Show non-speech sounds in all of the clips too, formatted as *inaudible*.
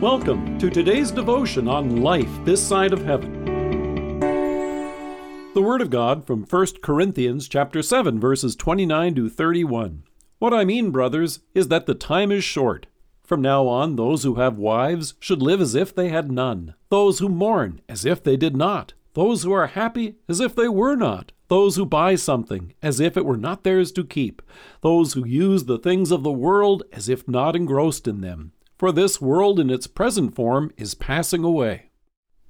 Welcome to today's devotion on life this side of heaven. The word of God from 1 Corinthians chapter 7 verses 29 to 31. What I mean, brothers, is that the time is short. From now on, those who have wives should live as if they had none, those who mourn as if they did not, those who are happy as if they were not, those who buy something as if it were not theirs to keep, those who use the things of the world as if not engrossed in them for this world in its present form is passing away.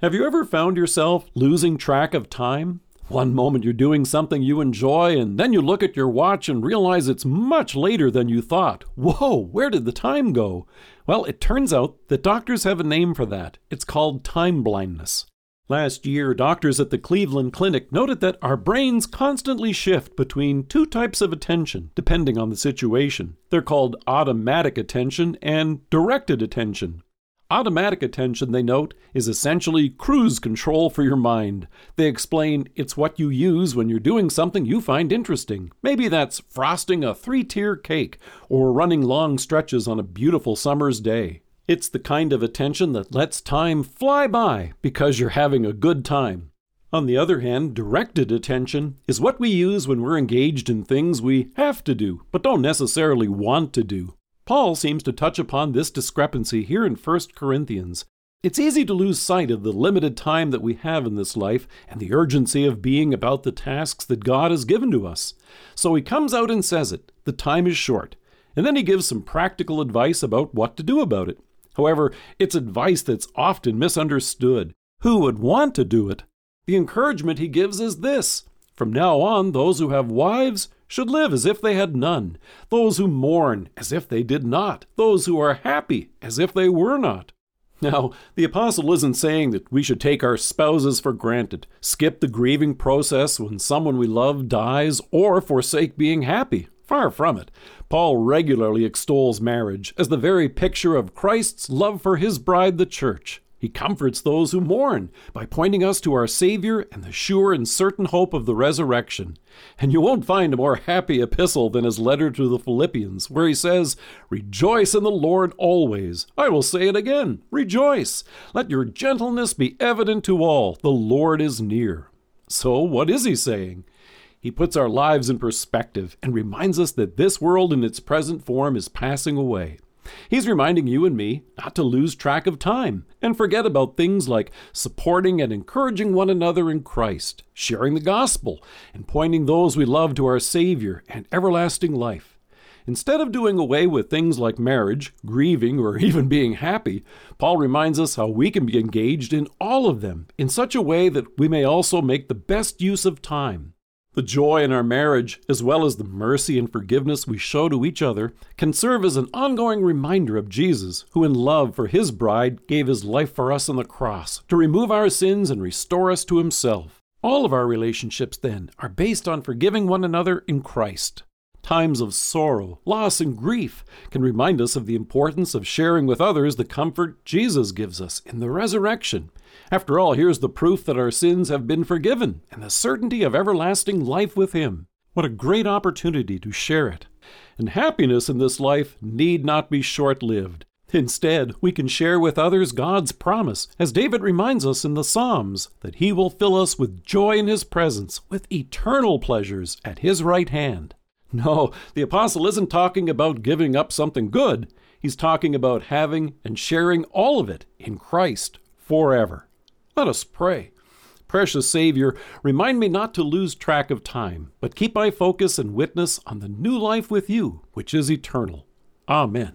Have you ever found yourself losing track of time? One moment you're doing something you enjoy, and then you look at your watch and realize it's much later than you thought. Whoa, where did the time go? Well, it turns out that doctors have a name for that. It's called time blindness. Last year, doctors at the Cleveland Clinic noted that our brains constantly shift between two types of attention, depending on the situation. They're called automatic attention and directed attention. Automatic attention, they note, is essentially cruise control for your mind. They explain it's what you use when you're doing something you find interesting. Maybe that's frosting a three tier cake or running long stretches on a beautiful summer's day. It's the kind of attention that lets time fly by because you're having a good time. On the other hand, directed attention is what we use when we're engaged in things we have to do, but don't necessarily want to do. Paul seems to touch upon this discrepancy here in 1 Corinthians. It's easy to lose sight of the limited time that we have in this life and the urgency of being about the tasks that God has given to us. So he comes out and says it the time is short. And then he gives some practical advice about what to do about it. However, it's advice that's often misunderstood. Who would want to do it? The encouragement he gives is this From now on, those who have wives should live as if they had none, those who mourn as if they did not, those who are happy as if they were not. Now, the apostle isn't saying that we should take our spouses for granted, skip the grieving process when someone we love dies, or forsake being happy. Far from it. Paul regularly extols marriage as the very picture of Christ's love for his bride, the church. He comforts those who mourn by pointing us to our Savior and the sure and certain hope of the resurrection. And you won't find a more happy epistle than his letter to the Philippians, where he says, Rejoice in the Lord always. I will say it again, rejoice. Let your gentleness be evident to all. The Lord is near. So, what is he saying? He puts our lives in perspective and reminds us that this world in its present form is passing away. He's reminding you and me not to lose track of time and forget about things like supporting and encouraging one another in Christ, sharing the gospel, and pointing those we love to our Savior and everlasting life. Instead of doing away with things like marriage, grieving, or *laughs* even being happy, Paul reminds us how we can be engaged in all of them in such a way that we may also make the best use of time. The joy in our marriage, as well as the mercy and forgiveness we show to each other, can serve as an ongoing reminder of Jesus, who in love for his bride gave his life for us on the cross to remove our sins and restore us to himself. All of our relationships, then, are based on forgiving one another in Christ. Times of sorrow, loss, and grief can remind us of the importance of sharing with others the comfort Jesus gives us in the resurrection. After all, here's the proof that our sins have been forgiven and the certainty of everlasting life with Him. What a great opportunity to share it. And happiness in this life need not be short lived. Instead, we can share with others God's promise, as David reminds us in the Psalms, that He will fill us with joy in His presence, with eternal pleasures at His right hand. *laughs* No, the apostle isn't talking about giving up something good. He's talking about having and sharing all of it in Christ forever. Let us pray. Precious Savior, remind me not to lose track of time, but keep my focus and witness on the new life with you, which is eternal. Amen.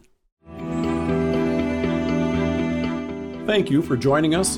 Thank you for joining us.